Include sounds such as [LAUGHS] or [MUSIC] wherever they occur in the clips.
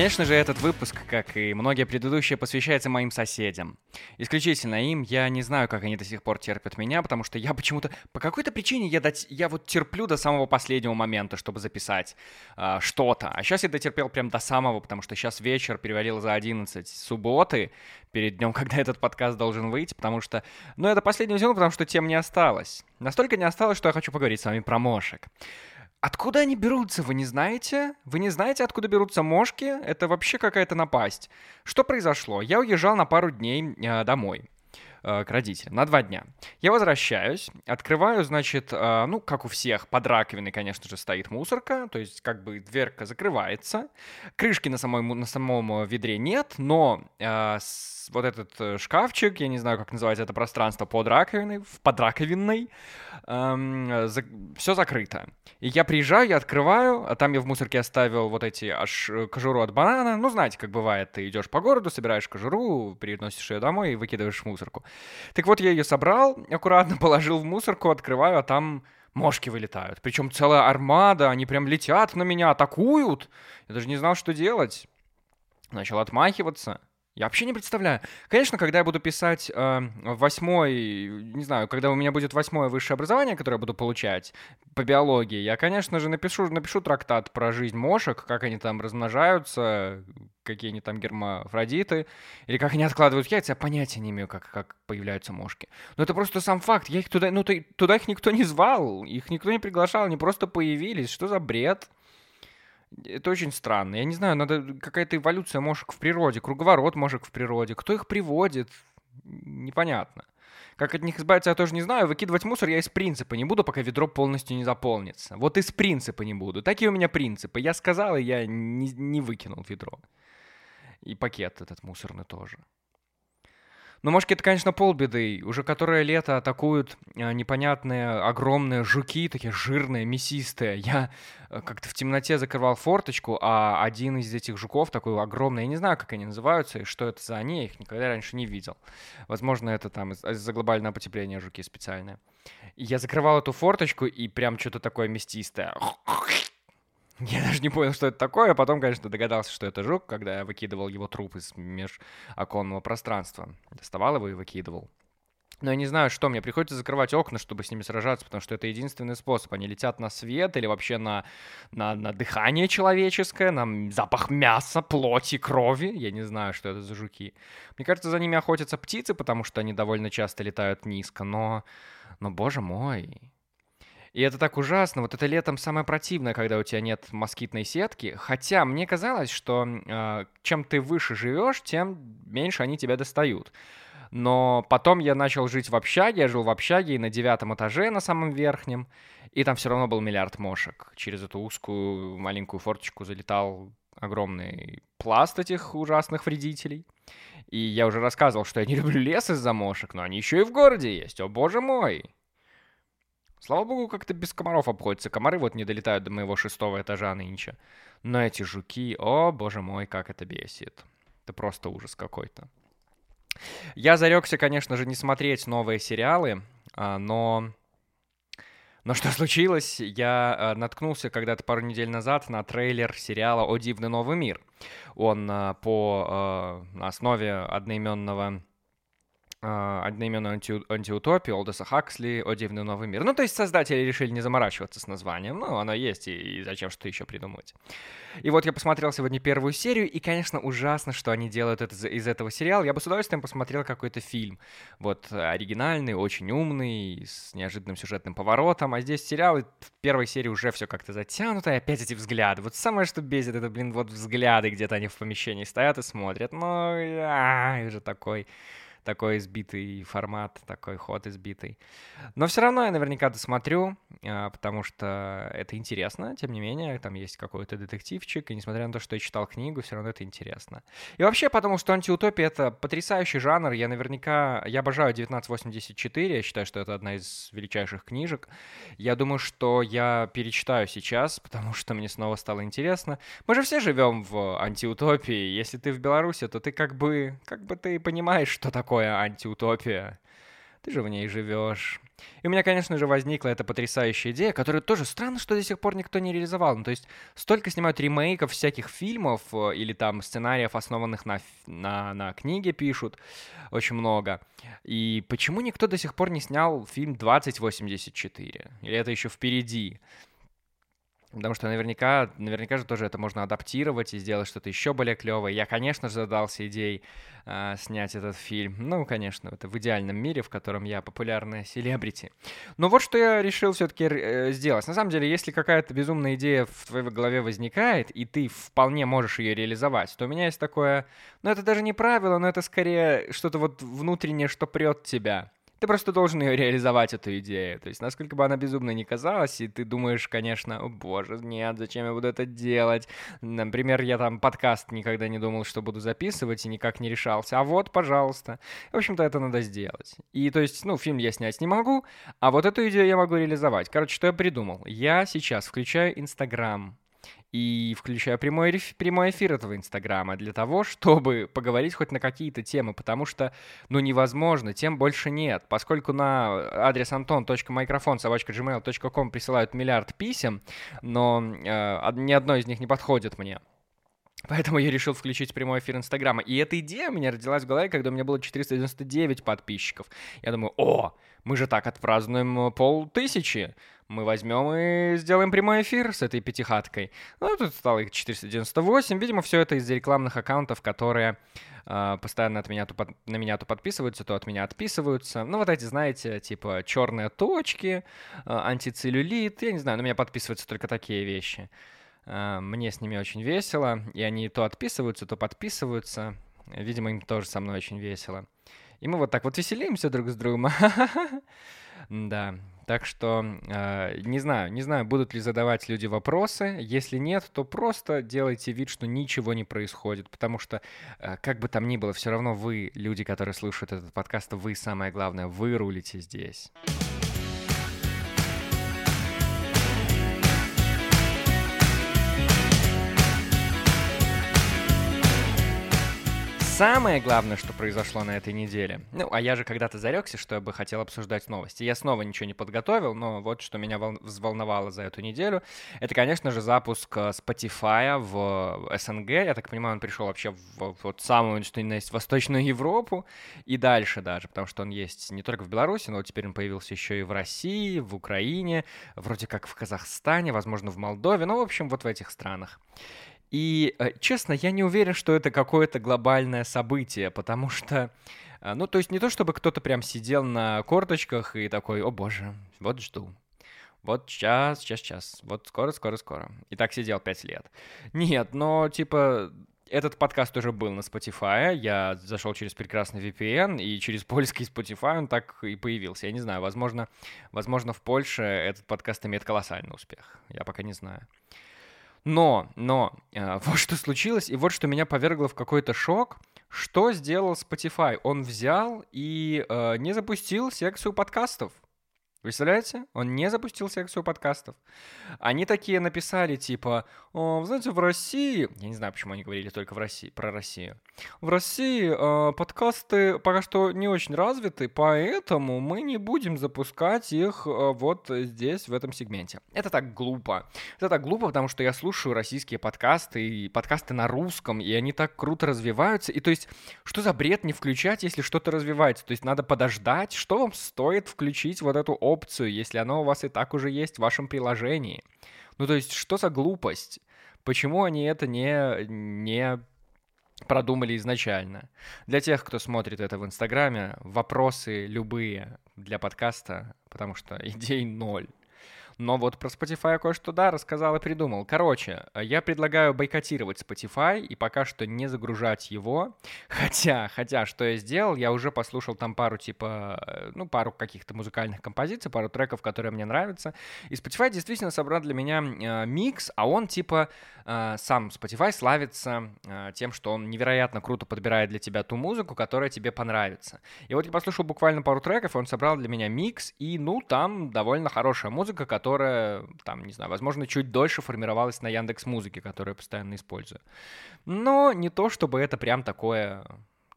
Конечно же, этот выпуск, как и многие предыдущие, посвящается моим соседям. Исключительно им. Я не знаю, как они до сих пор терпят меня, потому что я почему-то... По какой-то причине я, дать, я вот терплю до самого последнего момента, чтобы записать э, что-то. А сейчас я дотерпел прям до самого, потому что сейчас вечер перевалил за 11 субботы, перед днем, [LAUGHS] когда этот подкаст должен выйти, потому что... Ну, это последний сезон, потому что тем не осталось. Настолько не осталось, что я хочу поговорить с вами про мошек. Откуда они берутся, вы не знаете? Вы не знаете, откуда берутся мошки? Это вообще какая-то напасть. Что произошло? Я уезжал на пару дней э, домой э, к родителям на два дня. Я возвращаюсь, открываю, значит, э, ну, как у всех, под раковиной, конечно же, стоит мусорка, то есть как бы дверка закрывается, крышки на, самой, на самом ведре нет, но э, вот этот э, шкафчик, я не знаю, как называется это пространство под раковиной, в подраковинной, эм, за, все закрыто. И я приезжаю, я открываю, а там я в мусорке оставил вот эти аж э, кожуру от банана. Ну, знаете, как бывает, ты идешь по городу, собираешь кожуру, переносишь ее домой и выкидываешь в мусорку. Так вот, я ее собрал, аккуратно [LAUGHS] положил в мусорку, открываю, а там мошки вылетают. Причем целая армада, они прям летят на меня, атакуют. Я даже не знал, что делать. Начал отмахиваться. Я вообще не представляю. Конечно, когда я буду писать э, восьмой, не знаю, когда у меня будет восьмое высшее образование, которое я буду получать по биологии, я, конечно же, напишу, напишу трактат про жизнь мошек, как они там размножаются, какие они там гермафродиты, или как они откладывают яйца, я понятия не имею, как, как появляются мошки. Но это просто сам факт. Я их туда, ну, туда их никто не звал, их никто не приглашал, они просто появились. Что за бред? Это очень странно. Я не знаю, надо какая-то эволюция мошек в природе, круговорот мошек в природе. Кто их приводит? Непонятно. Как от них избавиться, я тоже не знаю. Выкидывать мусор я из принципа не буду, пока ведро полностью не заполнится. Вот из принципа не буду. Такие у меня принципы. Я сказал, и я не, не выкинул ведро. И пакет этот мусорный тоже. Ну, может, это, конечно, полбеды. Уже которое лето атакуют э, непонятные огромные жуки, такие жирные, мясистые. Я э, как-то в темноте закрывал форточку, а один из этих жуков такой огромный, я не знаю, как они называются и что это за они, я их никогда раньше не видел. Возможно, это там из-за глобального потепления жуки специальные. Я закрывал эту форточку, и прям что-то такое мясистое [LAUGHS] я даже не понял, что это такое, а потом, конечно, догадался, что это жук, когда я выкидывал его труп из межоконного пространства. Доставал его и выкидывал. Но я не знаю, что мне приходится закрывать окна, чтобы с ними сражаться, потому что это единственный способ. Они летят на свет или вообще на, на, на дыхание человеческое, на запах мяса, плоти, крови. Я не знаю, что это за жуки. Мне кажется, за ними охотятся птицы, потому что они довольно часто летают низко. Но, но боже мой, и это так ужасно. Вот это летом самое противное, когда у тебя нет москитной сетки. Хотя мне казалось, что э, чем ты выше живешь, тем меньше они тебя достают. Но потом я начал жить в общаге, я жил в общаге и на девятом этаже, на самом верхнем, и там все равно был миллиард мошек. Через эту узкую маленькую форточку залетал огромный пласт этих ужасных вредителей. И я уже рассказывал, что я не [LAUGHS] люблю лес из-за мошек, но они еще и в городе есть, о боже мой. Слава богу, как-то без комаров обходится. Комары вот не долетают до моего шестого этажа нынче. Но эти жуки, о боже мой, как это бесит. Это просто ужас какой-то. Я зарекся, конечно же, не смотреть новые сериалы, а, но... Но что случилось? Я а, наткнулся когда-то пару недель назад на трейлер сериала «О дивный новый мир». Он а, по основе одноименного одноименную анти антиутопию Олдоса Хаксли «О дивный новый мир». Ну, то есть создатели решили не заморачиваться с названием. Ну, оно есть, и, зачем что еще придумывать. И вот я посмотрел сегодня первую серию, и, конечно, ужасно, что они делают это из этого сериала. Я бы с удовольствием посмотрел какой-то фильм. Вот оригинальный, очень умный, с неожиданным сюжетным поворотом. А здесь сериал, и в первой серии уже все как-то затянуто, и опять эти взгляды. Вот самое, что бесит, это, блин, вот взгляды, где-то они в помещении стоят и смотрят. Ну, а, уже такой такой избитый формат, такой ход избитый. Но все равно я наверняка досмотрю, а, потому что это интересно, тем не менее, там есть какой-то детективчик, и несмотря на то, что я читал книгу, все равно это интересно. И вообще, потому что антиутопия — это потрясающий жанр, я наверняка, я обожаю 1984, я считаю, что это одна из величайших книжек. Я думаю, что я перечитаю сейчас, [LAUGHS] потому что мне снова стало интересно. Мы же все живем в антиутопии, если ты в Беларуси, то ты как бы, как бы ты понимаешь, что такое такое антиутопия. Ты же в ней живешь. И у меня, конечно же, возникла эта потрясающая идея, которую тоже странно, что до сих пор никто не реализовал. Ну, то есть столько снимают ремейков всяких фильмов э, или там сценариев, основанных на, на, на книге, пишут очень много. И почему никто до сих пор не снял фильм 2084? Или это еще впереди? Потому что наверняка, наверняка же тоже это можно адаптировать и сделать что-то еще более клевое. Я, конечно же, задался идеей э, снять этот фильм. Ну, конечно, это в идеальном мире, в котором я популярная селебрити. Но вот что я решил все-таки э, сделать. На самом деле, если какая-то безумная идея в твоей голове возникает, и ты вполне можешь ее реализовать, то у меня есть такое... Ну, это даже не правило, но это скорее что-то вот внутреннее, что прет тебя. Ты просто должен ее реализовать, эту идею. То есть, насколько бы она безумно не казалась, и ты думаешь, конечно, о боже, нет, зачем я буду это делать? Например, я там подкаст никогда не думал, что буду записывать, и никак не решался. А вот, пожалуйста. В общем-то, это надо сделать. И, то есть, ну, фильм я снять не могу, а вот эту идею я могу реализовать. Короче, что я придумал? Я сейчас включаю Инстаграм и включаю прямой, прямой эфир этого Инстаграма для того, [LAUGHS] чтобы поговорить хоть на какие-то темы, потому что, ну, невозможно, тем больше нет. Поскольку на адрес anton.microphone.gmail.com присылают миллиард писем, но э, ни одно из них не подходит мне. Поэтому я решил включить прямой эфир Инстаграма. И эта идея у меня родилась в голове, когда у меня было 499 подписчиков. Я думаю, о, мы же так отпразднуем полтысячи мы возьмем и сделаем прямой эфир с этой пятихаткой. Ну, тут стало их 498. Видимо, все это из-за рекламных аккаунтов, которые э, постоянно от меня то под, на меня то подписываются, то от меня отписываются. Ну, вот эти, знаете, типа черные точки, э, антицеллюлит. Я не знаю, на меня подписываются только такие вещи. Э, мне с ними очень весело, и они то отписываются, то подписываются. Видимо, им тоже со мной очень весело. И мы вот так вот веселимся друг с другом. [LAUGHS] Да, так что э, не знаю, не знаю, будут ли задавать люди вопросы. Если нет, то просто делайте вид, что ничего не происходит, потому что э, как бы там ни было, все равно вы, люди, которые слушают этот подкаст, вы самое главное, вы рулите здесь. Самое главное, что произошло на этой неделе. Ну, а я же когда-то зарекся, что я бы хотел обсуждать новости. Я снова ничего не подготовил, но вот что меня взволновало за эту неделю, это, конечно же, запуск э, Spotify в СНГ. Я так понимаю, он пришел вообще в вот самую, что ни есть, Восточную Европу и дальше даже, потому что он есть не только в Беларуси, но вот теперь он появился еще и в России, в Украине, вроде как в Казахстане, возможно, в Молдове, ну, в общем, вот в этих странах. И, э, честно, я не уверен, что это какое-то глобальное событие, потому что, э, ну, то есть не то, чтобы кто-то прям сидел на корточках и такой, о боже, вот жду. Вот сейчас, сейчас, сейчас. Вот скоро, скоро, скоро. И так сидел пять лет. Нет, но типа этот подкаст уже был на Spotify. Я зашел через прекрасный VPN, и через польский Spotify он так и появился. Я не знаю, возможно, возможно в Польше этот подкаст имеет колоссальный успех. Я пока не знаю. Но, но, э, [LAUGHS] вот что случилось, и вот что меня повергло в какой-то шок. Что сделал Spotify? Он взял и э, не запустил секцию подкастов. Представляете? Он не запустил секцию подкастов. Они такие написали, типа, вы знаете, в России... Я не знаю, почему они говорили только в России, про Россию. В России э, подкасты пока что не очень развиты, поэтому мы не будем запускать их э, вот здесь, в этом сегменте. Это так глупо. Это так глупо, потому что я слушаю российские подкасты, и подкасты на русском, и они так круто развиваются. И то есть, что за бред не включать, если что-то развивается? То есть, надо подождать, что вам стоит включить вот эту опцию, если оно у вас и так уже есть в вашем приложении. Ну, то есть, что за глупость? Почему они это не, не продумали изначально? Для тех, кто смотрит это в Инстаграме, вопросы любые для подкаста, потому что [LAUGHS] идей ноль. Но вот про Spotify кое-что, да, рассказал и придумал. Короче, я предлагаю бойкотировать Spotify и пока что не загружать его. [LAUGHS] Хотя, хотя, что я сделал, я уже послушал там пару типа, э, ну, пару каких-то музыкальных композиций, пару треков, которые мне нравятся. И Spotify действительно собрал для меня э, микс, а он типа э, сам Spotify славится э, тем, что он невероятно круто подбирает для тебя ту музыку, которая тебе понравится. И вот я послушал буквально пару треков, и он собрал для меня микс, и, ну, там довольно хорошая музыка, которая которая, там, не знаю, возможно, чуть дольше формировалась на Яндекс Музыке, которую я постоянно использую. Но не то, чтобы это прям такое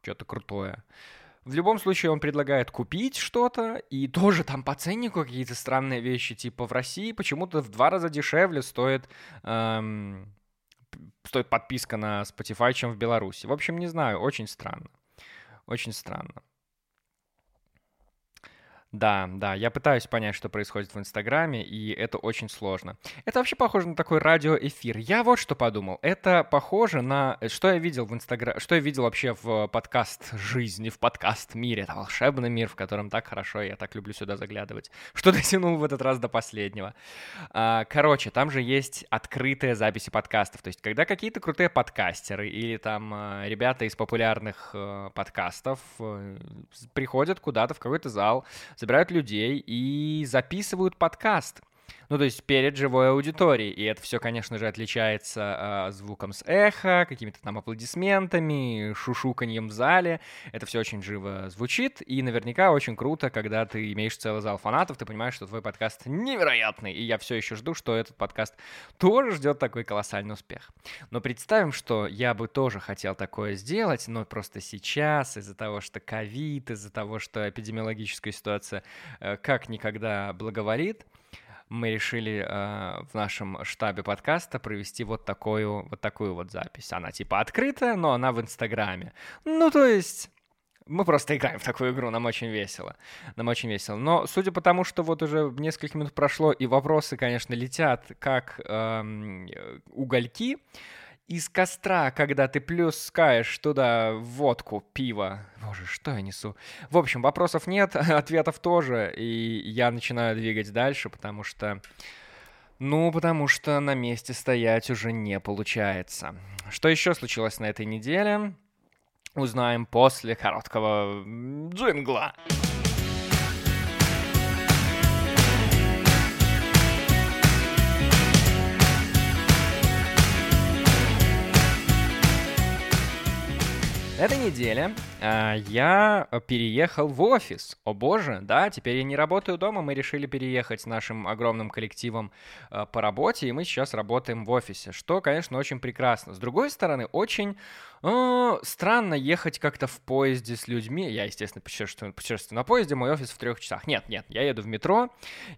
что-то крутое. В любом случае он предлагает купить что-то, и тоже там по ценнику какие-то странные вещи, типа в России почему-то в два раза дешевле стоит, эм, стоит подписка на Spotify, чем в Беларуси. В общем, не знаю, очень странно. Очень странно. Да, да, я пытаюсь понять, что происходит в Инстаграме, и это очень сложно. Это вообще похоже на такой радиоэфир. Я вот что подумал. Это похоже на... Э, что я видел в Инстаграме... Что я видел вообще в подкаст жизни, в подкаст мире. Это волшебный мир, в котором так хорошо, я так люблю сюда заглядывать. [LAUGHS] Что дотянул в этот раз до последнего. А, короче, там же есть открытые записи подкастов. То есть, когда какие-то крутые подкастеры или там э, ребята из популярных э, подкастов приходят куда-то в какой-то зал, собирают людей и записывают подкаст. Ну, то есть перед живой аудиторией. И это все, конечно же, отличается э, звуком с эхо, какими-то там аплодисментами, шушуканьем в зале. Это все очень живо звучит. И наверняка очень круто, когда ты имеешь целый зал фанатов, ты понимаешь, что твой подкаст невероятный. И я все еще жду, что этот подкаст тоже ждет такой колоссальный успех. Но представим, что я бы тоже хотел такое сделать, но просто сейчас из-за того, что ковид, из-за того, что эпидемиологическая ситуация э, как никогда благоволит, мы решили э, в нашем штабе подкаста провести вот такую, вот такую вот запись. Она типа открытая, но она в Инстаграме. Ну, то есть... Мы просто играем в такую игру, нам очень весело. Нам очень весело. Но судя по тому, что вот уже несколько минут прошло, и вопросы, конечно, летят как эм, угольки, из костра, когда ты плюскаешь туда водку, пиво. Боже, что я несу? В общем, вопросов нет, [LAUGHS] ответов тоже, и я начинаю двигать дальше, потому что... Ну, потому что на месте стоять уже не получается. Что еще случилось на этой неделе? Узнаем после короткого джингла. На этой неделе э, я переехал в офис. О боже, да, теперь я не работаю дома. Мы решили переехать с нашим огромным коллективом э, по работе, и мы сейчас работаем в офисе, что, конечно, очень прекрасно. С другой стороны, очень э, странно ехать как-то в поезде с людьми. Я, естественно, путешествую, путешествую на поезде, мой офис в трех часах. Нет, нет, я еду в метро,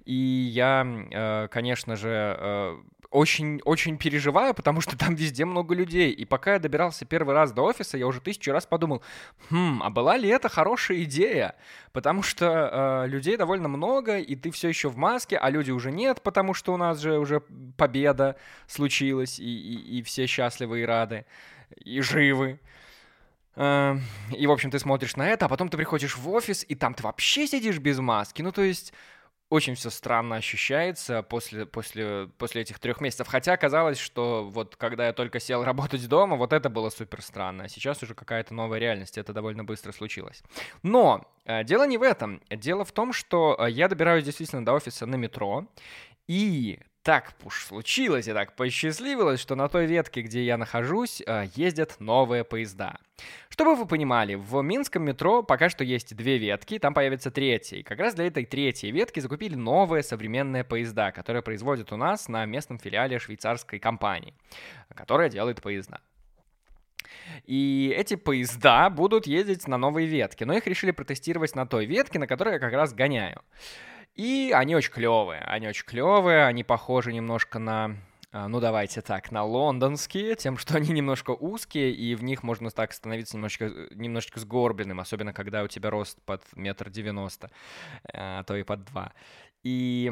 и я, э, конечно же, э, очень-очень переживаю, потому что там везде много людей. И пока я добирался первый раз до офиса, я уже тысячу раз подумал, хм, а была ли это хорошая идея? Потому что э, людей довольно много, и ты все еще в маске, а люди уже нет, потому что у нас же уже победа случилась, и, и, и все счастливы и рады, и живы. Э, и, в общем, ты смотришь на это, а потом ты приходишь в офис, и там ты вообще сидишь без маски. Ну, то есть очень все странно ощущается после, после, после этих трех месяцев. Хотя казалось, что вот когда я только сел работать дома, вот это было супер странно. А сейчас уже какая-то новая реальность, это довольно быстро случилось. Но э, дело не в этом. Дело в том, что э, я добираюсь действительно до офиса на метро, и так уж случилось и так посчастливилось, что на той ветке, где я нахожусь, э, ездят новые поезда. Чтобы вы понимали, в Минском метро пока что есть две ветки, там появится третья. И как раз для этой третьей ветки закупили новые современные поезда, которые производят у нас на местном филиале швейцарской компании, которая делает поезда. И эти поезда будут ездить на новой ветке, но их решили протестировать на той ветке, на которой я как раз гоняю. И они очень клевые, они очень клевые, они похожи немножко на а, ну давайте так, на лондонские, тем, что они немножко узкие, и в них можно так становиться немножечко, немножечко сгорбленным, особенно когда у тебя рост под метр девяносто, а то и под два. И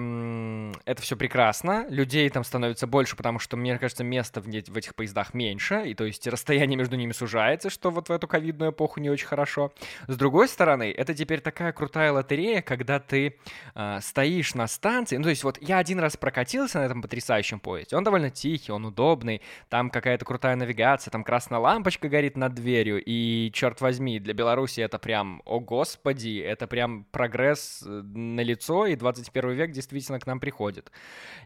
это все прекрасно. Людей там становится больше, потому что, мне кажется, места в, в этих поездах меньше. И то есть расстояние между ними сужается, что вот в эту ковидную эпоху не очень хорошо. С другой стороны, это теперь такая крутая лотерея, когда ты э, стоишь на станции. Ну, то есть вот я один раз прокатился на этом потрясающем поезде. Он довольно тихий, он удобный. Там какая-то крутая навигация, там красная лампочка горит над дверью. И, черт возьми, для Беларуси это прям, о господи, это прям прогресс э, на лицо и 21 21 век действительно к нам приходит.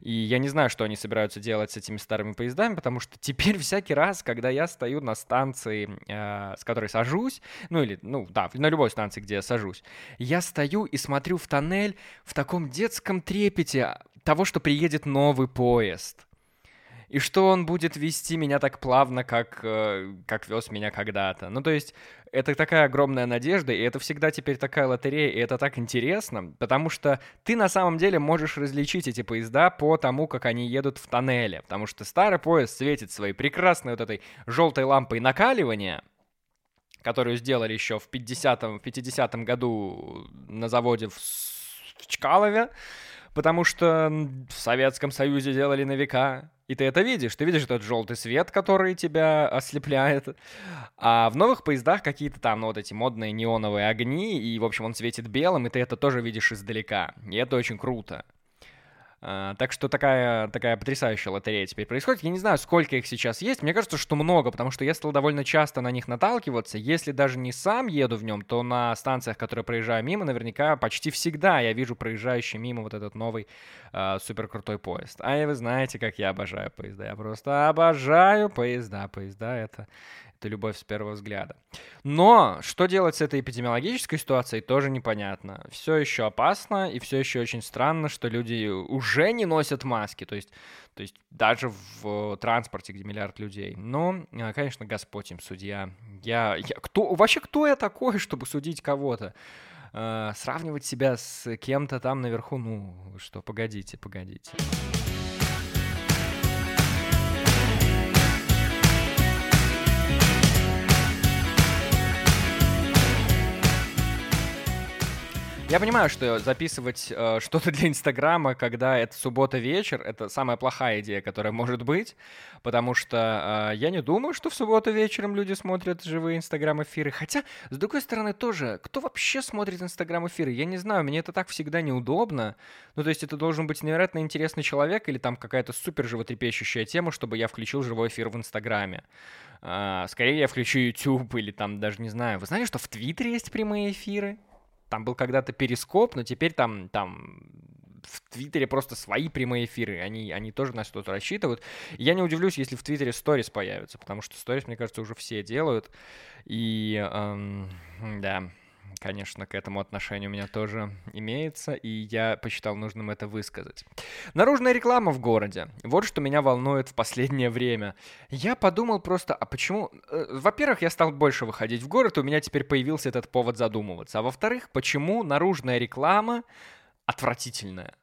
И я не знаю, что они собираются делать с этими старыми поездами, потому что теперь всякий раз, когда я стою на станции, э, с которой сажусь, ну или, ну да, на любой станции, где я сажусь, я стою и смотрю в тоннель в таком детском трепете того, что приедет новый поезд. И что он будет вести меня так плавно, как, э, как вез меня когда-то. Ну, то есть, это такая огромная надежда, и это всегда теперь такая лотерея, и это так интересно, потому что ты на самом деле можешь различить эти поезда по тому, как они едут в тоннеле, потому что старый поезд светит своей прекрасной вот этой желтой лампой накаливания, которую сделали еще в 50-м, 50 году на заводе в, в Чкалове, потому что в Советском Союзе делали на века. И ты это видишь. Ты видишь этот желтый свет, который тебя [LAUGHS] ослепляет. А в новых поездах какие-то там, ну, вот эти модные неоновые огни, и, в общем, он светит белым, и ты это тоже видишь издалека. И это очень круто. А, так что такая, такая потрясающая лотерея теперь происходит. Я не знаю, сколько их сейчас есть. Мне кажется, что много, потому что я стал довольно часто на них наталкиваться. Если даже не сам еду в нем, то на станциях, которые проезжаю мимо, наверняка почти всегда я вижу проезжающий мимо вот этот новый э, суперкрутой поезд. А и вы знаете, как я обожаю поезда. Я просто обожаю поезда. Поезда — это, это любовь с первого взгляда. Но что делать с этой эпидемиологической ситуацией, тоже непонятно. Все еще опасно, и все еще очень странно, что люди уже не носят маски. То есть, то есть даже в транспорте, где миллиард людей. Но, а, конечно, Господь им судья. Я, я кто, вообще кто я такой, чтобы судить кого-то? Uh, сравнивать себя с кем-то там наверху, ну что, погодите, погодите. Я понимаю, что записывать э, [LAUGHS] что-то для Инстаграма, когда это суббота вечер, это самая плохая идея, которая может быть, потому что э, я не думаю, что в субботу вечером люди смотрят живые Инстаграм-эфиры. Хотя, с другой стороны, тоже, кто вообще смотрит Инстаграм-эфиры? Я не знаю, мне это так всегда неудобно. Ну, то есть это должен быть невероятно интересный человек или там какая-то супер животрепещущая тема, чтобы я включил живой эфир в Инстаграме. Uh, скорее я включу YouTube или там даже не знаю. Вы знаете, что в Твиттере есть прямые эфиры? Там был когда-то перископ, но теперь там, там в Твиттере просто свои прямые эфиры, они, они тоже на что-то рассчитывают. я не удивлюсь, если в Твиттере сторис появятся, потому что сторис, мне кажется, уже все делают. И, эм, да, конечно, к этому отношение у меня тоже имеется, и я посчитал нужным это высказать. Наружная реклама в городе. Вот что меня волнует в последнее время. Я подумал просто, а почему... Э, во-первых, я стал больше выходить в город, и у меня теперь появился этот повод задумываться. А во-вторых, почему наружная реклама отвратительная?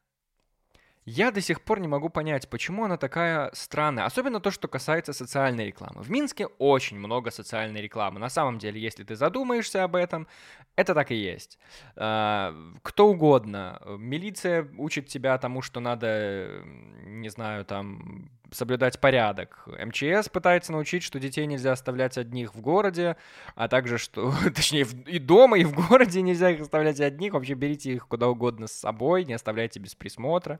Я до сих пор не могу понять, почему она такая странная. Особенно то, что касается социальной рекламы. В Минске очень много социальной рекламы. На самом деле, если ты задумаешься об этом, это так и есть. А, кто угодно. Милиция учит тебя тому, что надо, не знаю, там соблюдать порядок. МЧС пытается научить, что детей нельзя оставлять одних в городе, а также, что, [LAUGHS] точнее, и дома, и в городе нельзя их оставлять одних. Вообще берите их куда угодно с собой, не оставляйте без присмотра.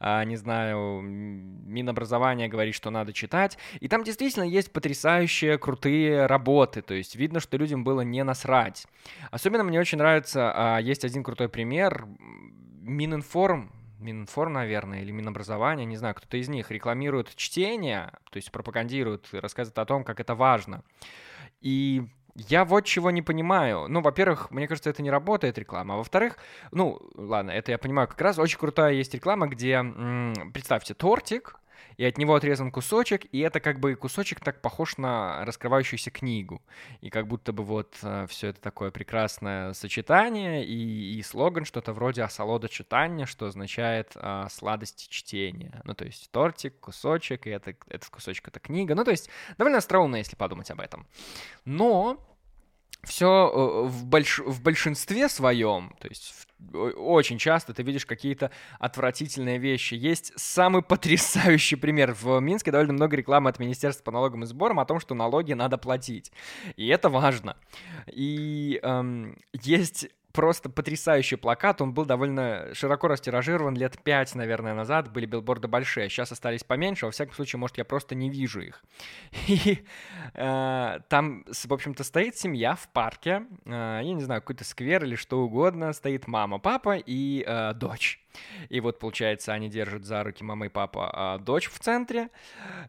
А, не знаю, Минобразование говорит, что надо читать. И там действительно есть потрясающие, крутые работы. То есть видно, что людям было не насрать. Особенно мне очень нравится, а, есть один крутой пример. Мининформ Мининформ, наверное, или Минобразование, не знаю, кто-то из них рекламирует чтение, то есть пропагандирует, рассказывает о том, как это важно. И я вот чего не понимаю. Ну, во-первых, мне кажется, это не работает реклама. А во-вторых, ну, ладно, это я понимаю как раз. Очень крутая есть реклама, где, м- представьте, тортик, и от него отрезан кусочек, и это как бы кусочек так похож на раскрывающуюся книгу. И как будто бы вот э, все это такое прекрасное сочетание, и, и слоган что-то вроде «осолода читания», что означает э, «сладость чтения». Ну, то есть тортик, кусочек, и это, этот кусочек — это книга. Ну, то есть довольно остроумно, если подумать об этом. Но все э, в, больш... в большинстве своем, то есть очень часто ты видишь какие-то отвратительные вещи. Есть самый потрясающий пример. В Минске довольно много рекламы от Министерства по налогам и сборам о том, что налоги надо платить. И это важно. И эм, есть просто потрясающий плакат. Он был довольно широко растиражирован лет пять, наверное, назад. Были билборды большие. Сейчас остались поменьше. Во всяком случае, может, я просто не вижу их. [LAUGHS] И э, там, в общем-то, стоит семья в парке. Э, я не знаю, какой-то сквер или что угодно. Стоит мама, папа и э, дочь. И вот, получается, они держат за руки мама и папа, а дочь в центре.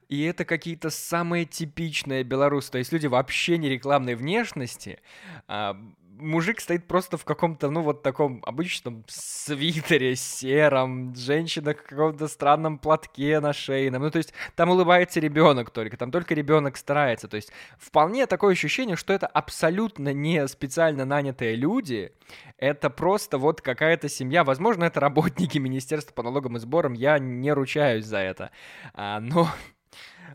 И это какие-то самые типичные белорусы. То есть люди вообще не рекламной внешности. А, мужик стоит просто в каком-то, ну, вот таком обычном свитере сером, женщина в каком-то странном платке на шейном. Ну, то есть там улыбается ребенок только, там только ребенок старается. То есть вполне такое ощущение, что это абсолютно не специально нанятые люди, это просто вот какая-то семья. Возможно, это работники [LAUGHS] Министерства по налогам и сборам, я не ручаюсь за это. А, но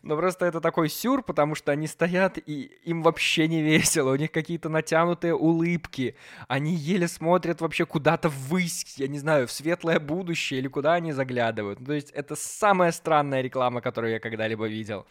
но просто это такой сюр, потому что они стоят, и им вообще не весело. У них какие-то натянутые улыбки. Они еле смотрят вообще куда-то ввысь, я не знаю, в светлое будущее или куда они заглядывают. Ну, то есть это самая странная реклама, которую я когда-либо видел.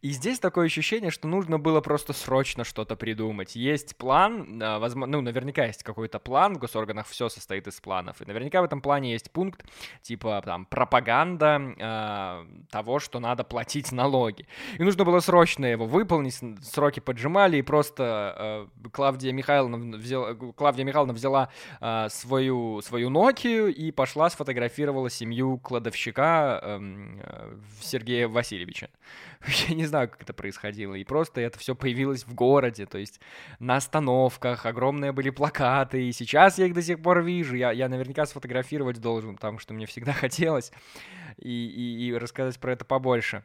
И здесь такое ощущение, что нужно было просто срочно что-то придумать. Есть план, а, возможно, ну, наверняка есть какой-то план, в госорганах все состоит из планов. И наверняка в этом плане есть пункт, типа там пропаганда э, того, что надо платить налоги налоги. И нужно было срочно его выполнить, сроки поджимали, и просто э, Клавдия Михайловна взяла, Клавдия Михайловна взяла э, свою, свою Nokia и пошла сфотографировала семью кладовщика эм, э, Сергея Васильевича. [LAUGHS] Я не знаю, как это происходило. И просто это все появилось в городе, то есть на остановках, огромные были плакаты, и сейчас я их до сих пор вижу. Я, я наверняка сфотографировать должен, потому что мне всегда [LAUGHS] хотелось, и, и, и рассказать про это побольше.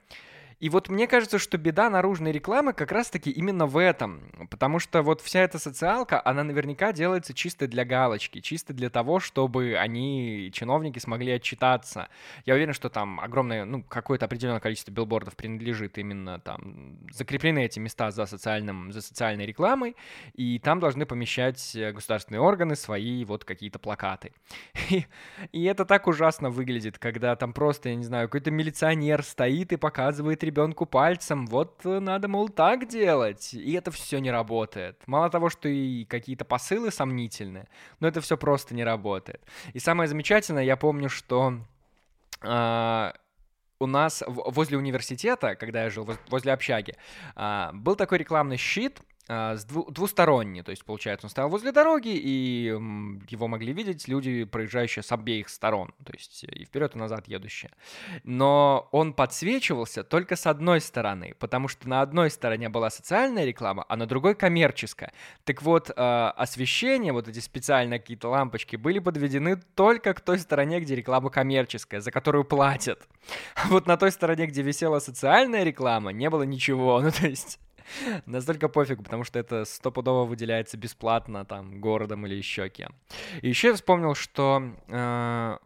И вот мне кажется, что беда наружной рекламы как раз-таки именно в этом. Потому что вот вся эта социалка, она наверняка делается чисто для галочки, чисто для того, чтобы они, чиновники, смогли отчитаться. Я уверен, что там огромное, ну, какое-то определенное количество билбордов принадлежит именно там, закреплены эти места за, социальным, за социальной рекламой, и там должны помещать э, государственные органы свои вот какие-то плакаты. [LAUGHS] И, и это так ужасно выглядит, когда там просто, я не знаю, какой-то милиционер стоит и показывает ребенку пальцем, вот э, надо, мол, так делать. И это все не работает. Мало того, что и какие-то посылы сомнительные, но это все просто не работает. И самое замечательное, я помню, что э, у нас возле университета, когда я жил возле общаги, э, был такой рекламный щит, дву- двусторонний, то есть, получается, он стоял возле дороги, и его могли видеть люди, проезжающие с обеих сторон, то есть и вперед, и назад едущие. Но он подсвечивался только с одной стороны, потому что на одной стороне была социальная реклама, а на другой коммерческая. Так вот, э, освещение, вот эти специальные какие-то лампочки, были подведены только к той стороне, где реклама коммерческая, за которую платят. А [LAUGHS] вот на той стороне, где висела социальная реклама, не было ничего. [LAUGHS] Ну, то есть [LAUGHS] Настолько пофиг, потому что это стопудово выделяется бесплатно там городом или еще кем. И еще я вспомнил, что э,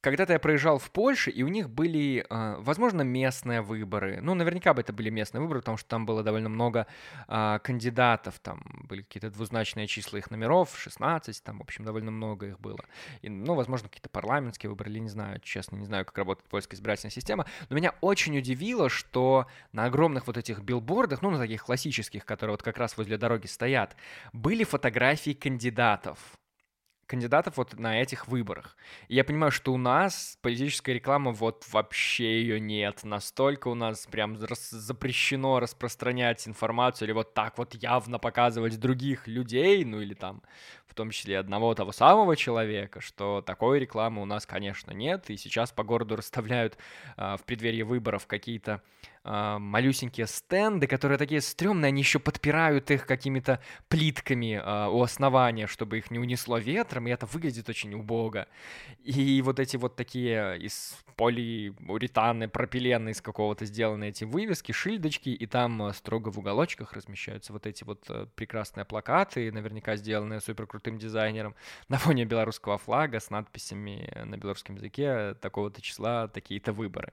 когда-то я проезжал в Польше, и у них были, э, возможно, местные выборы. Ну, наверняка бы это были местные выборы, потому что там было довольно много э, кандидатов. Там были какие-то двузначные числа их номеров, 16, там, в общем, довольно много их было. И, ну, возможно, какие-то парламентские выборы, или не знаю, честно, не знаю, как работает польская избирательная система. Но меня очень удивило, что на огромных вот этих билбордах, ну, на таких классических, которые вот как раз возле дороги стоят, были фотографии кандидатов кандидатов вот на этих выборах. И я понимаю, что у нас политическая реклама вот вообще ее нет. Настолько у нас прям рас- запрещено распространять информацию или вот так вот явно показывать других людей, ну или там в том числе одного того самого человека, что такой рекламы у нас, конечно, нет. И сейчас по городу [LAUGHS] расставляют э, в преддверии выборов какие-то э, малюсенькие стенды, которые такие стрёмные, они еще подпирают их какими-то плитками э, у основания, чтобы их не унесло ветром, и это выглядит очень убого. И вот эти вот такие из полиуретаны, пропилены из какого-то сделаны эти вывески, шильдочки, и там строго в уголочках размещаются вот эти вот э, прекрасные плакаты, наверняка сделанные супер крутым дизайнером, [LAUGHS] на фоне белорусского флага с надписями на белорусском языке такого-то числа, такие-то выборы.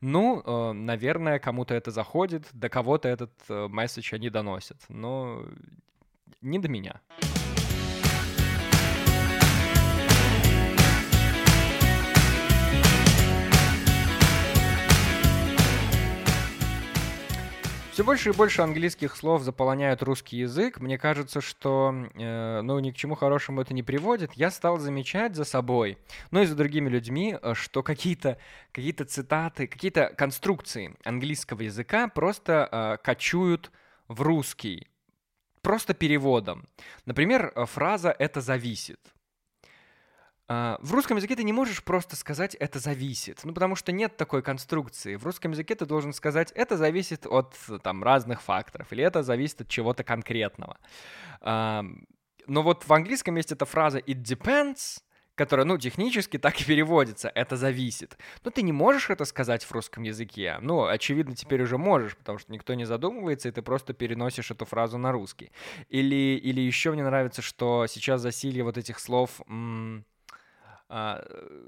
Ну, э, наверное, кому-то это заходит, до кого-то этот месседж они доносят, но не до меня. Все больше и больше английских слов заполоняют русский язык. Мне кажется, что э, ну, ни к чему хорошему это не приводит. Я стал замечать за собой, ну и за другими людьми, э, что какие-то какие цитаты, какие-то конструкции английского языка просто э, кочуют в русский. Просто переводом. Например, э, фраза «это зависит». А, в русском языке ты не можешь просто сказать «это зависит», ну, потому что нет такой конструкции. В русском языке ты должен сказать «это зависит от там, разных факторов» или «это зависит от чего-то конкретного». но вот в английском есть эта фраза «it depends», которая, ну, технически так и переводится, это зависит. Но ты не можешь это сказать в русском языке. Ну, очевидно, теперь уже можешь, потому что никто не задумывается, и ты просто переносишь эту фразу на русский. Или, или еще мне нравится, что сейчас засилье вот этих слов, м-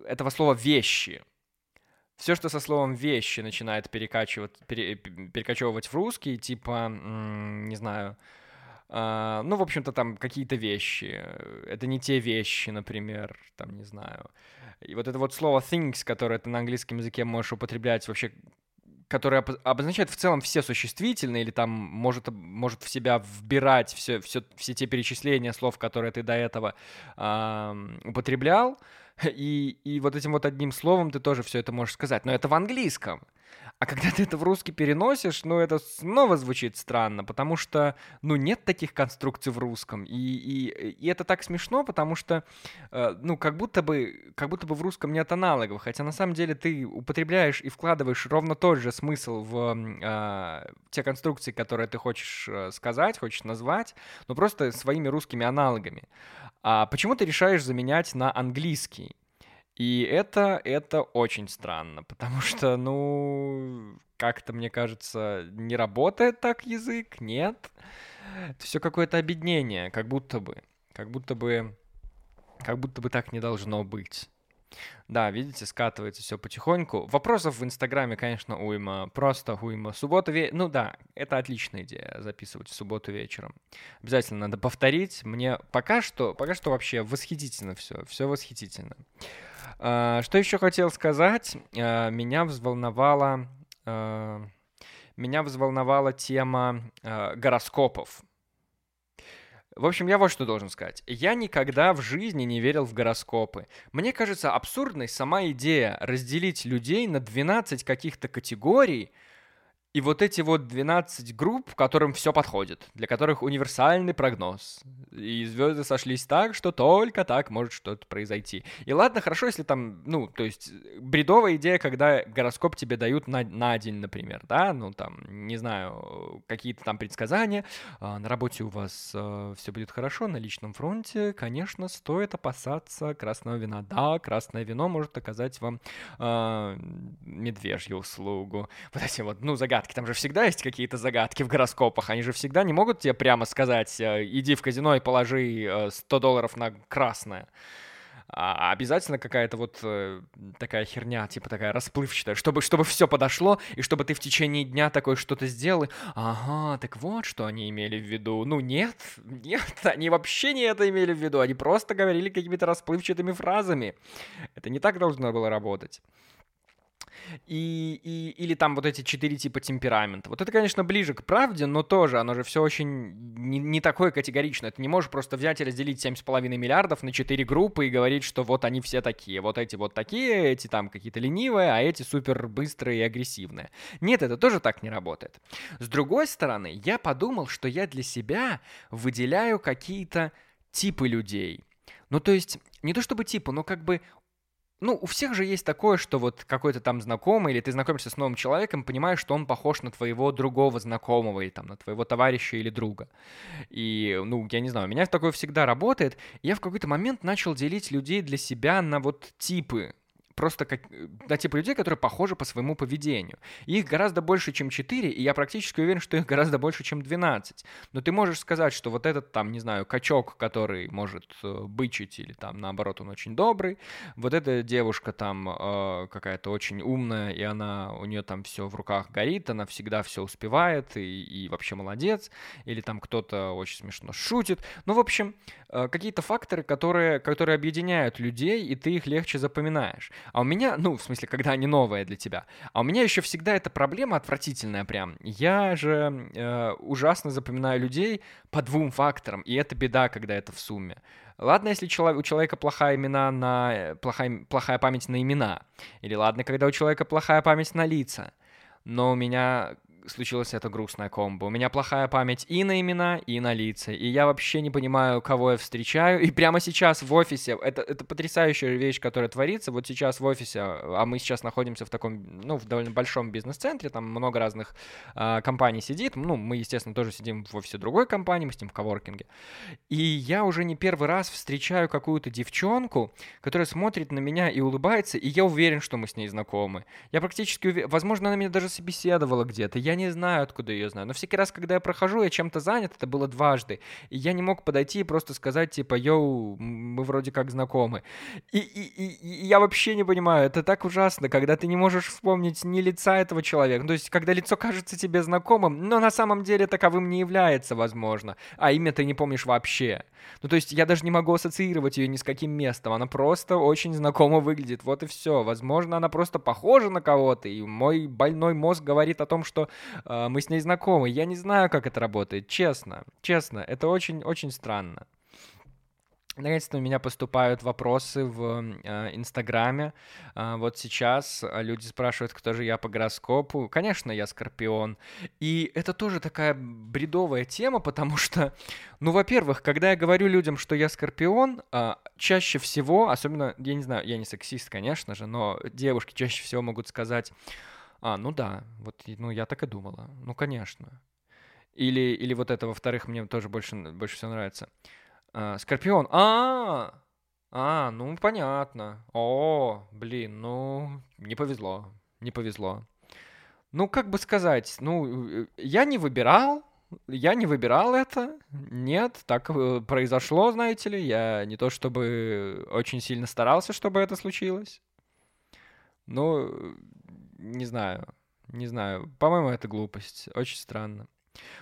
этого слова «вещи». Все, что со словом «вещи» начинает перекачивать, пере, перекочевывать в русский, типа, не знаю, а, ну, в общем-то, там какие-то вещи. Это не те вещи, например, там, не знаю. И вот это вот слово things, которое ты на английском языке можешь употреблять вообще которое обозначает в целом все существительные или там может, может в себя вбирать все, все, все те перечисления слов, которые ты до этого э, употреблял, [LAUGHS] и, и вот этим вот одним словом ты тоже все это можешь сказать. Но это в английском. А когда ты это в русский переносишь, ну, это снова звучит странно, потому что, ну, нет таких конструкций в русском. И, и, и это так смешно, потому что, э, ну, как будто, бы, как будто бы в русском нет аналогов. Хотя на самом деле ты употребляешь и вкладываешь ровно тот же смысл в э, те конструкции, которые ты хочешь э, сказать, хочешь назвать, но просто своими русскими аналогами. А почему ты решаешь заменять на английский? И это, это очень странно, потому [LAUGHS] что, ну, как-то, мне кажется, не работает так язык, нет. Это все какое-то объединение, как будто бы, как будто бы, как будто бы так не должно быть. Да, видите, скатывается все потихоньку. Вопросов в Инстаграме, конечно, уйма. Просто уйма. Суббота ве... Ну да, это отличная идея, записывать в субботу вечером. Обязательно надо повторить. Мне пока что, пока что вообще восхитительно все. Все восхитительно. А, что еще хотел сказать? А, меня взволновала, а, меня взволновала тема гороскопов. В общем, я вот что должен сказать. Я никогда в жизни не верил в гороскопы. Мне кажется абсурдной сама идея разделить людей на 12 каких-то категорий – и вот эти вот 12 групп, которым все подходит, для которых универсальный прогноз. И звезды сошлись так, что только так может что-то произойти. И ладно, хорошо, если там, ну, то есть бредовая идея, когда гороскоп тебе дают на, на день, например, да, ну, там, не знаю, какие-то там предсказания, а, на работе у вас а, все будет хорошо, на личном фронте, конечно, стоит опасаться красного вина. Да, красное вино может оказать вам а, медвежью услугу. [LAUGHS] Вот эти вот, ну, загадки загадки. Там же всегда есть какие-то загадки в гороскопах. Они же всегда не могут тебе прямо сказать, э, иди в казино и положи 100 э, долларов на красное. А обязательно какая-то вот э, такая херня, типа такая расплывчатая, чтобы, чтобы все подошло, и чтобы ты в течение дня такое что-то сделал. Ага, так вот, что они имели в виду. Ну нет, нет, [LAUGHS] они вообще не это имели в виду. Они просто говорили какими-то расплывчатыми фразами. Это не так должно было работать и, и, или там вот эти четыре типа темперамента. Вот это, конечно, ближе к правде, но тоже оно же все очень не, не такое категоричное. Ты не можешь просто взять и разделить 7,5 миллиардов на четыре группы и говорить, что вот они все такие. Вот эти вот такие, эти там какие-то ленивые, а эти супер быстрые и агрессивные. Нет, это тоже так не работает. С другой стороны, я подумал, что я для себя выделяю какие-то типы людей. Ну, то есть, не то чтобы типы, но как бы ну, у всех же есть такое, что вот какой-то там знакомый, или ты знакомишься с новым человеком, понимаешь, что он похож на твоего другого знакомого, или там на твоего товарища или друга. И, ну, я не знаю, у меня такое всегда работает. я в какой-то момент начал делить людей для себя на вот типы просто как, э, на типа людей, которые похожи по своему поведению. их гораздо больше, чем 4, и я практически уверен, что их гораздо больше, чем 12. Но ты можешь сказать, что вот этот там, не знаю, качок, который может э, бычить, или там наоборот он очень добрый, вот эта девушка там э, какая-то очень умная, и она, у нее там все в руках горит, она всегда все успевает, и, и вообще молодец, или там кто-то очень смешно шутит. Ну, в общем, э, какие-то факторы, которые, которые объединяют людей, и ты их легче запоминаешь. А у меня, ну, в смысле, когда они новые для тебя. А у меня еще всегда эта проблема отвратительная прям. Я же э, ужасно запоминаю людей по двум факторам, и это беда, когда это в сумме. Ладно, если у человека плохая имена на э, плохая, плохая память на имена, или ладно, когда у человека плохая память на лица. Но у меня случилась эта грустная комбо. У меня плохая память и на имена, и на лица. И я вообще не понимаю, кого я встречаю. И прямо сейчас в офисе, это, это потрясающая вещь, которая творится. Вот сейчас в офисе, а мы сейчас находимся в таком, ну, в довольно большом бизнес-центре, там много разных э, компаний сидит. Ну, мы, естественно, тоже сидим в офисе другой компании, мы сидим в коворкинге. И я уже не первый раз встречаю какую-то девчонку, которая смотрит на меня и улыбается, и я уверен, что мы с ней знакомы. Я практически уверен, возможно, она меня даже собеседовала где-то. Я не знаю, откуда ее знаю. Но всякий раз, когда я прохожу, я чем-то занят, это было дважды. И я не мог подойти и просто сказать, типа, йоу, мы вроде как знакомы. И, и, и, и я вообще не понимаю, это так ужасно, когда ты не можешь вспомнить ни лица этого человека. Ну, то есть, когда лицо кажется тебе знакомым, но на самом деле таковым не является, возможно. А имя ты не помнишь вообще. Ну, то есть, я даже не могу ассоциировать ее ни с каким местом. Она просто очень знакомо выглядит. Вот и все. Возможно, она просто похожа на кого-то, и мой больной мозг говорит о том, что мы с ней знакомы. Я не знаю, как это работает, честно. Честно, это очень-очень странно. Наконец-то у меня поступают вопросы в э, Инстаграме. Э, вот сейчас люди спрашивают, кто же я по гороскопу. Конечно, я Скорпион. И это тоже такая бредовая тема, потому что, ну, во-первых, когда я говорю людям, что я Скорпион, э, чаще всего, особенно, я не знаю, я не сексист, конечно же, но девушки чаще всего могут сказать, а, ну да, вот, ну, я так и думала. Ну, конечно. Или, или вот это, во-вторых, мне тоже больше, больше всего нравится. А, Скорпион. А, а, ну понятно. О, блин, ну не повезло, не повезло. Ну как бы сказать, ну э, я не выбирал, я не выбирал это. Нет, так э, произошло, знаете ли. Я не то чтобы очень сильно старался, чтобы это случилось. Ну, не знаю, не знаю. По-моему, это глупость. Очень странно.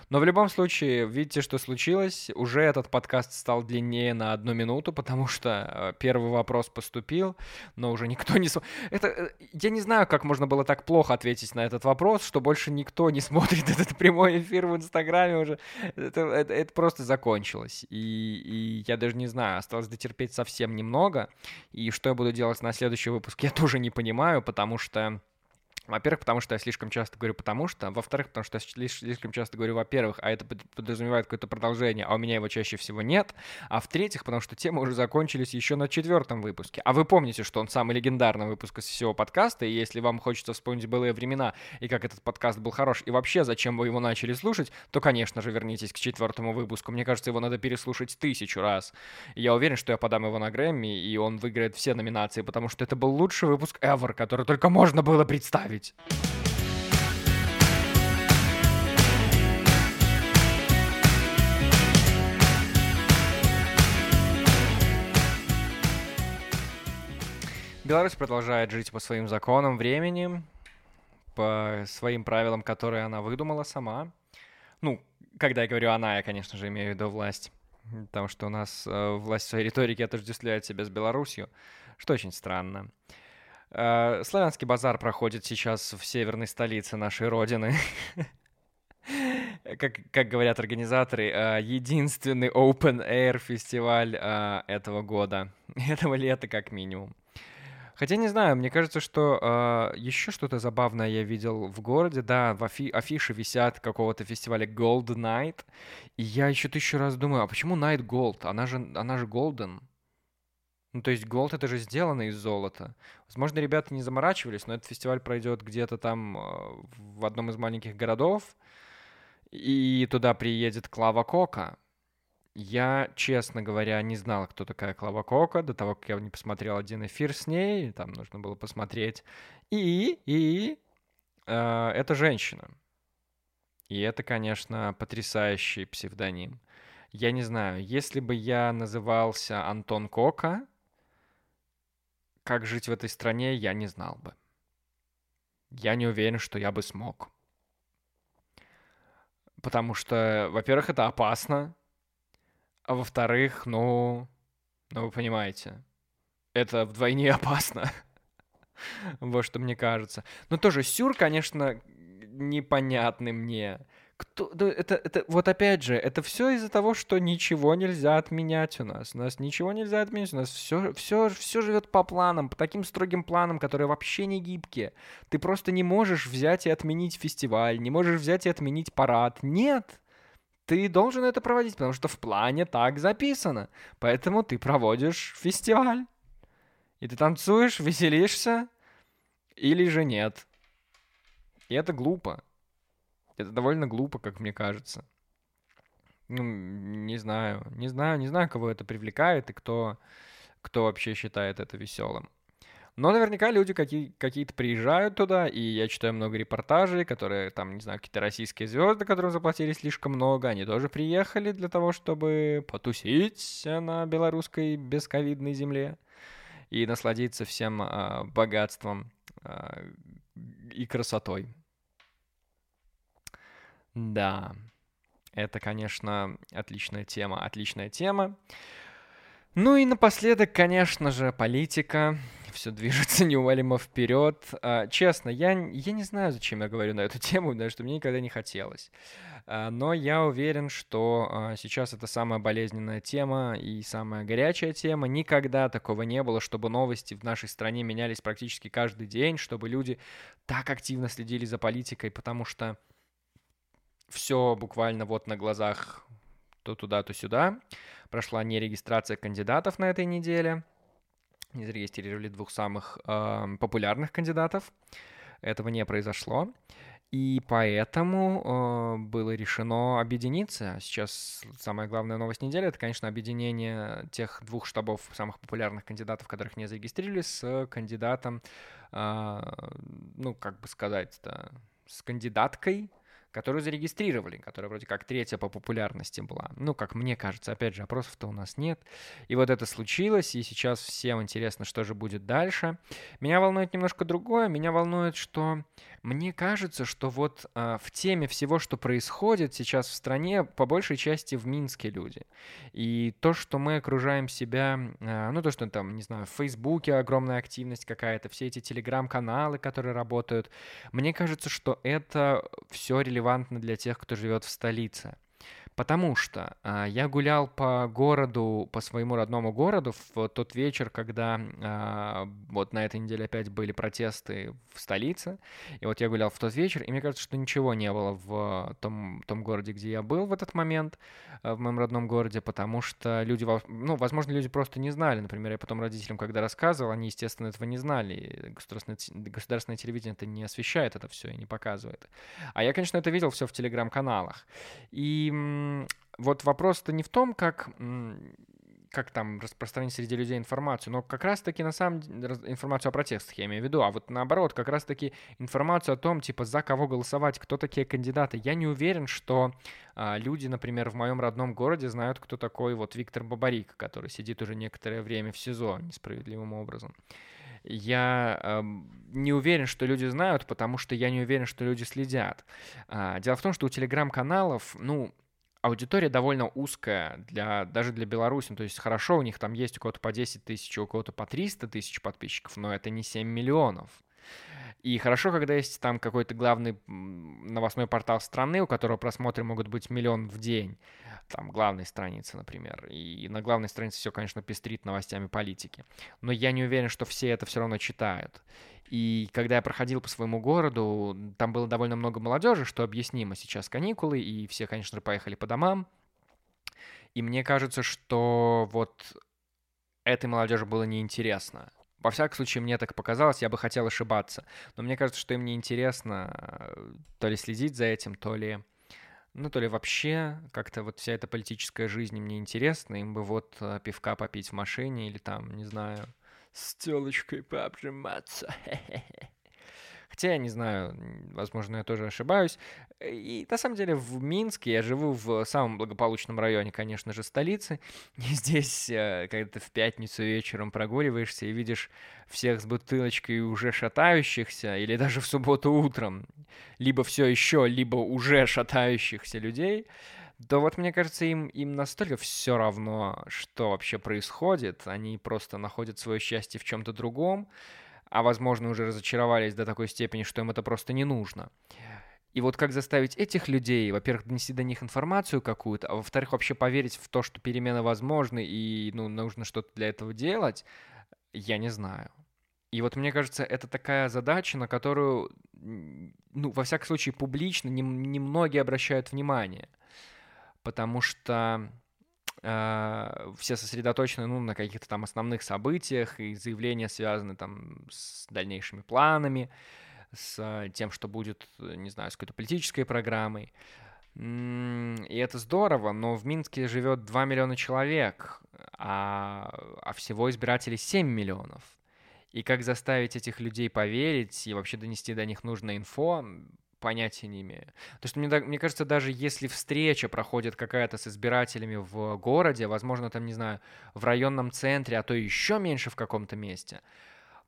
Но в любом случае, видите, что случилось. Уже этот подкаст стал длиннее на одну минуту, потому что э, первый вопрос поступил, но уже никто не... Это... Э, я не знаю, как можно было так плохо ответить на этот вопрос, что больше никто не смотрит [LAUGHS] этот прямой эфир в Инстаграме уже. Это, это, это просто закончилось. И, и я даже не знаю, осталось дотерпеть совсем немного. И что я буду делать на следующий выпуск, я тоже не понимаю, потому что... Во-первых, потому что я слишком часто говорю «потому что». Во-вторых, потому что я слишком часто говорю «во-первых», а это подразумевает какое-то продолжение, а у меня его чаще всего нет. А в-третьих, потому что темы уже закончились еще на четвертом выпуске. А вы помните, что он самый легендарный выпуск из всего подкаста, и если вам хочется вспомнить былые времена и как этот подкаст был хорош, и вообще зачем вы его начали слушать, то, конечно же, вернитесь к четвертому выпуску. Мне кажется, его надо переслушать тысячу раз. И я уверен, что я подам его на Грэмми, и он выиграет все номинации, потому что это был лучший выпуск ever, который только можно было представить ставить. Беларусь продолжает жить по своим законам времени, по своим правилам, которые она выдумала сама. Ну, когда я говорю «она», я, конечно же, имею в виду власть. Потому что у нас э, власть в своей риторике отождествляет себя с Беларусью, что очень странно. Славянский базар проходит сейчас в северной столице нашей родины. [LAUGHS] Как, как говорят организаторы, э, единственный open air фестиваль э, этого года, [LAUGHS] этого лета как минимум. Хотя не знаю, мне кажется, что э, еще что-то забавное я видел в городе. Да, в афи афиши висят какого-то фестиваля Gold Night. И я еще тысячу раз думаю, а почему Night Gold? Она же, она же Golden. Ну, то есть голд это же сделано из золота. Возможно, ребята не заморачивались, но этот фестиваль пройдет где-то там э, в одном из маленьких городов, и туда приедет Клава Кока. Я, честно говоря, не знал, кто такая Клава Кока, до того, как я не посмотрел один эфир с ней, там нужно было посмотреть. И, и э, это женщина. И это, конечно, потрясающий псевдоним. Я не знаю, если бы я назывался Антон Кока, как жить в этой стране, я не знал бы. Я не уверен, что я бы смог. Потому что, во-первых, это опасно, а во-вторых, ну, ну вы понимаете, это вдвойне [LAUGHS] опасно. вот что мне кажется. Но тоже сюр, конечно, непонятный мне. Кто, это, это, вот опять же, это все из-за того, что ничего нельзя отменять у нас. У нас ничего нельзя отменить, у нас все, все, все живет по планам, по таким строгим планам, которые вообще не гибкие. Ты просто не можешь взять и отменить фестиваль, не можешь взять и отменить парад. Нет! Ты должен это проводить, потому что в плане так записано. Поэтому ты проводишь фестиваль. И ты танцуешь, веселишься, или же нет. И это глупо. Это довольно глупо, как мне кажется. Ну, не знаю, не знаю, не знаю, кого это привлекает и кто, кто вообще считает это веселым. Но наверняка люди какие- какие-то приезжают туда, и я читаю много репортажей, которые там, не знаю, какие-то российские звезды, которым заплатили слишком много, они тоже приехали для того, чтобы потусить на белорусской бесковидной земле и насладиться всем э, богатством э, и красотой. Да, это, конечно, отличная тема, отличная тема. Ну и напоследок, конечно же, политика. Все движется [LAUGHS] неумолимо вперед. А, честно, я, я не знаю, зачем я говорю на эту [LAUGHS] тему, потому что мне никогда не хотелось. А, но я уверен, что а, сейчас это самая болезненная тема и самая горячая тема. Никогда такого не было, чтобы новости в нашей стране менялись практически каждый день, чтобы люди так активно следили за политикой, потому что все буквально вот на глазах то туда, то сюда. Прошла нерегистрация кандидатов на этой неделе. Не зарегистрировали двух самых э, популярных кандидатов. Этого не произошло. И поэтому э, было решено объединиться. Сейчас самая главная новость недели это, конечно, объединение тех двух штабов самых популярных кандидатов, которых не зарегистрировали, с кандидатом, э, ну, как бы сказать-то, с кандидаткой которую зарегистрировали, которая вроде как третья по популярности была. Ну, как мне кажется, опять же, опросов-то у нас нет. И вот это случилось, и сейчас всем интересно, что же будет дальше. Меня волнует немножко другое. Меня волнует, что мне кажется, что вот э, в теме всего, что происходит сейчас в стране, по большей части в Минске люди. И то, что мы окружаем себя, э, ну то, что там, не знаю, в Фейсбуке огромная активность какая-то, все эти телеграм-каналы, которые работают, мне кажется, что это все релевантно для тех, кто живет в столице. Потому что э, я гулял по городу, по своему родному городу в тот вечер, когда э, вот на этой неделе опять были протесты в столице. И вот я гулял в тот вечер, и мне кажется, что ничего не было в том, том городе, где я был в этот момент, э, в моем родном городе, потому что люди, ну, возможно, люди просто не знали. Например, я потом родителям, когда рассказывал, они, естественно, этого не знали. Государственное, государственное телевидение это не освещает это все и не показывает. А я, конечно, это видел все в телеграм-каналах. И вот вопрос-то не в том, как как там распространить среди людей информацию, но как раз-таки на самом деле информацию о протестах я имею в виду, а вот наоборот, как раз-таки информацию о том, типа, за кого голосовать, кто такие кандидаты. Я не уверен, что а, люди, например, в моем родном городе знают, кто такой вот Виктор Бабарик, который сидит уже некоторое время в СИЗО несправедливым образом. Я э, не уверен, что люди знают, потому что я не уверен, что люди следят. А, дело в том, что у телеграм-каналов, ну, аудитория довольно узкая для, даже для Беларуси. Ну, то есть хорошо, у них там есть у кого-то по 10 тысяч, у кого-то по 300 тысяч подписчиков, но это не 7 миллионов. И хорошо, когда есть там какой-то главный новостной портал страны, у которого просмотры могут быть миллион в день, там главной страницы, например. И на главной странице все, конечно, пестрит новостями политики. Но я не уверен, что все это все равно читают. И когда я проходил по своему городу, там было довольно много молодежи, что объяснимо. Сейчас каникулы, и все, конечно же, поехали по домам. И мне кажется, что вот этой молодежи было неинтересно. Во всяком случае, мне так показалось, я бы хотел ошибаться. Но мне кажется, что им неинтересно э, то ли следить за этим, то ли... Ну, то ли вообще как-то вот вся эта политическая жизнь им не интересна. Им бы вот э, пивка попить в машине или там, не знаю, с телочкой пообжиматься. [LAUGHS] Хотя я не знаю, возможно, я тоже ошибаюсь. И на самом деле в Минске я живу в самом благополучном районе, конечно же, столицы. [LAUGHS] И здесь, э, когда ты в пятницу вечером прогуливаешься и видишь всех с бутылочкой уже шатающихся, или даже в субботу утром, либо все еще, либо уже шатающихся людей, да вот мне кажется, им, им настолько все равно, что вообще происходит. Они просто находят свое счастье в чем-то другом, а возможно уже разочаровались до такой степени, что им это просто не нужно. И вот как заставить этих людей, во-первых, донести до них информацию какую-то, а во-вторых, вообще поверить в то, что перемены возможны и ну, нужно что-то для этого делать, я не знаю. И вот мне кажется, это такая задача, на которую, ну, во всяком случае, публично немногие не обращают внимание. Потому что все сосредоточены ну, на каких-то там основных событиях, и заявления связаны там с дальнейшими планами, с тем, что будет, не знаю, с какой-то политической программой. И это здорово, но в Минске живет 2 миллиона человек, а, а всего избирателей 7 миллионов. И как заставить этих людей поверить и вообще донести до них нужное инфо, понятия не имею. То что мне, мне кажется, даже если встреча проходит какая-то с избирателями в городе, возможно, там, не знаю, в районном центре, а то еще меньше в каком-то месте,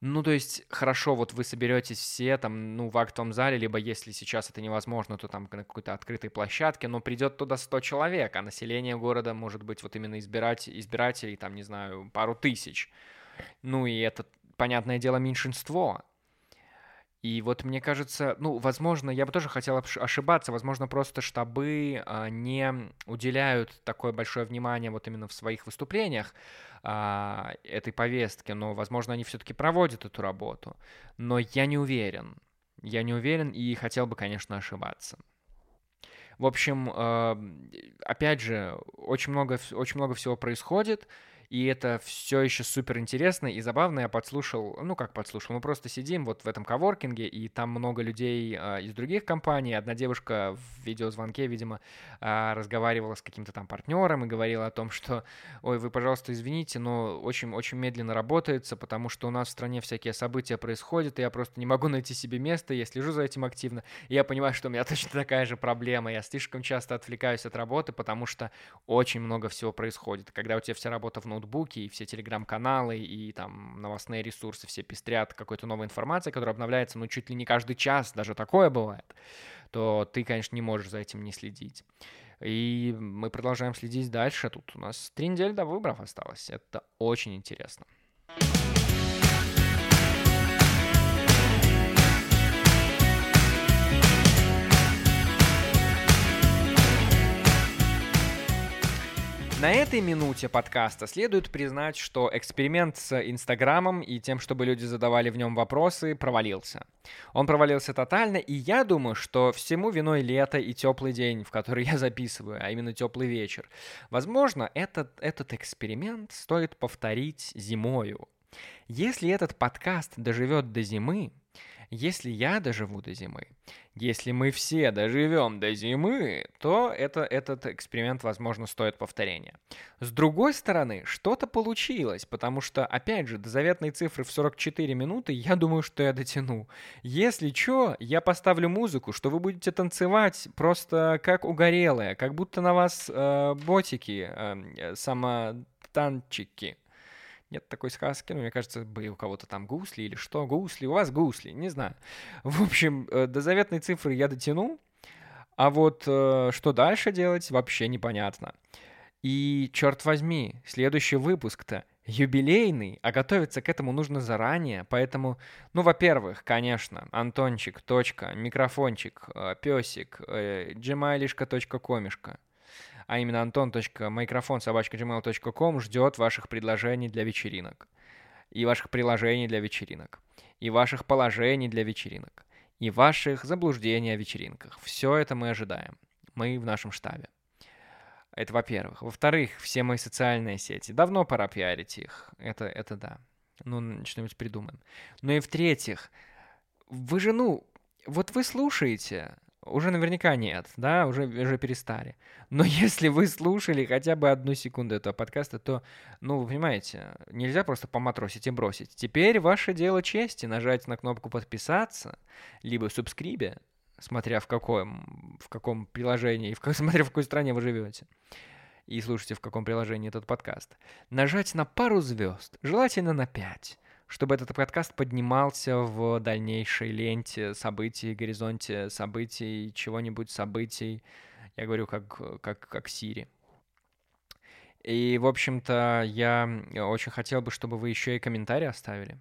ну, то есть, хорошо, вот вы соберетесь все там, ну, в актовом зале, либо если сейчас это невозможно, то там на какой-то открытой площадке, но придет туда 100 человек, а население города может быть вот именно избирать, избирателей, там, не знаю, пару тысяч. Ну, и это понятное дело, меньшинство. И вот мне кажется, ну, возможно, я бы тоже хотел ошибаться, возможно, просто штабы а, не уделяют такое большое внимание вот именно в своих выступлениях а, этой повестке, но, возможно, они все-таки проводят эту работу. Но я не уверен. Я не уверен и хотел бы, конечно, ошибаться. В общем, э, опять же, очень много, очень много всего происходит и это все еще супер интересно и забавно. Я подслушал, ну как подслушал, мы просто сидим вот в этом коворкинге, и там много людей э, из других компаний. Одна девушка в видеозвонке, видимо, э, разговаривала с каким-то там партнером и говорила о том, что, ой, вы, пожалуйста, извините, но очень-очень медленно работается, потому что у нас в стране всякие события происходят, и я просто не могу найти себе место, я слежу за этим активно, и я понимаю, что у меня [LAUGHS] точно такая же проблема. Я слишком часто отвлекаюсь от работы, потому что очень много всего происходит. Когда у тебя вся работа в ноутбуке, и все телеграм-каналы, и там новостные ресурсы все пестрят какой-то новой информацией, которая обновляется, ну, чуть ли не каждый час, даже такое бывает, то ты, конечно, не можешь за этим не следить. И мы продолжаем следить дальше. Тут у нас три недели до выборов осталось. Это очень интересно. На этой минуте подкаста следует признать, что эксперимент с Инстаграмом и тем, чтобы люди задавали в нем вопросы, провалился. Он провалился тотально, и я думаю, что всему виной лето и теплый день, в который [LAUGHS] я записываю, а именно теплый вечер. Возможно, этот, этот эксперимент стоит повторить зимою. Если этот подкаст доживет до зимы, если я доживу до зимы, если мы все доживем до зимы, то это, этот эксперимент, возможно, стоит повторения. С другой стороны, что-то получилось, потому что, опять же, до заветной цифры в 44 минуты я думаю, что я дотяну. Если что, я поставлю музыку, что вы будете танцевать просто как угорелые, как будто на вас э, ботики, э, самотанчики нет такой сказки, но мне кажется, были у кого-то там гусли или что, гусли, у вас гусли, не знаю. [LAUGHS] В общем, э, до заветной цифры я дотяну, а вот э, что дальше делать, вообще непонятно. И, черт возьми, следующий выпуск-то юбилейный, а готовиться к этому нужно заранее, поэтому, ну, во-первых, конечно, Антончик, точка, микрофончик, э, песик, gmailишка.комишка а именно anton.microphone.gmail.com ждет ваших предложений для вечеринок. И ваших приложений для вечеринок. И ваших положений для вечеринок. И ваших заблуждений о вечеринках. Все это мы ожидаем. Мы в нашем штабе. Это во-первых. Во-вторых, все мои социальные сети. Давно пора пиарить их. Это, это да. Ну, что-нибудь придумаем. Ну и в-третьих, вы же, ну, вот вы слушаете, уже наверняка нет, да, уже, уже перестали. Но [LAUGHS] если вы слушали хотя бы одну секунду этого подкаста, то, ну, вы понимаете, нельзя просто поматросить и бросить. Теперь ваше дело чести нажать на кнопку «Подписаться», либо «Субскрибе», смотря в каком, в каком приложении, в, [LAUGHS] смотря в какой стране вы живете и слушайте, в каком приложении этот подкаст. Нажать на пару звезд, желательно на пять чтобы этот подкаст поднимался в дальнейшей ленте событий, горизонте событий, чего-нибудь событий. Я говорю как, как, как Сири. И, в общем-то, я очень хотел бы, чтобы вы еще и комментарии оставили.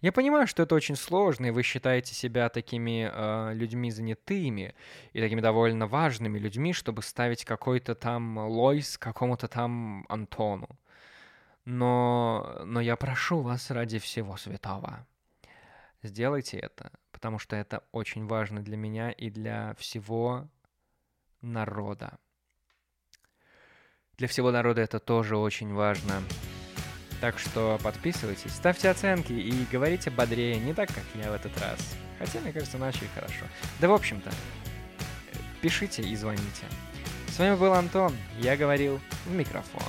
Я понимаю, что это очень сложно, и вы считаете себя такими э, людьми занятыми и такими довольно важными людьми, чтобы ставить какой-то там Лойс какому-то там Антону. Но, но я прошу вас ради всего святого. Сделайте это, потому что это очень важно для меня и для всего народа. Для всего народа это тоже очень важно. Так что подписывайтесь, ставьте оценки и говорите бодрее, не так, как я в этот раз. Хотя, мне кажется, начали хорошо. Да, в общем-то, пишите и звоните. С вами был Антон, я говорил в микрофон.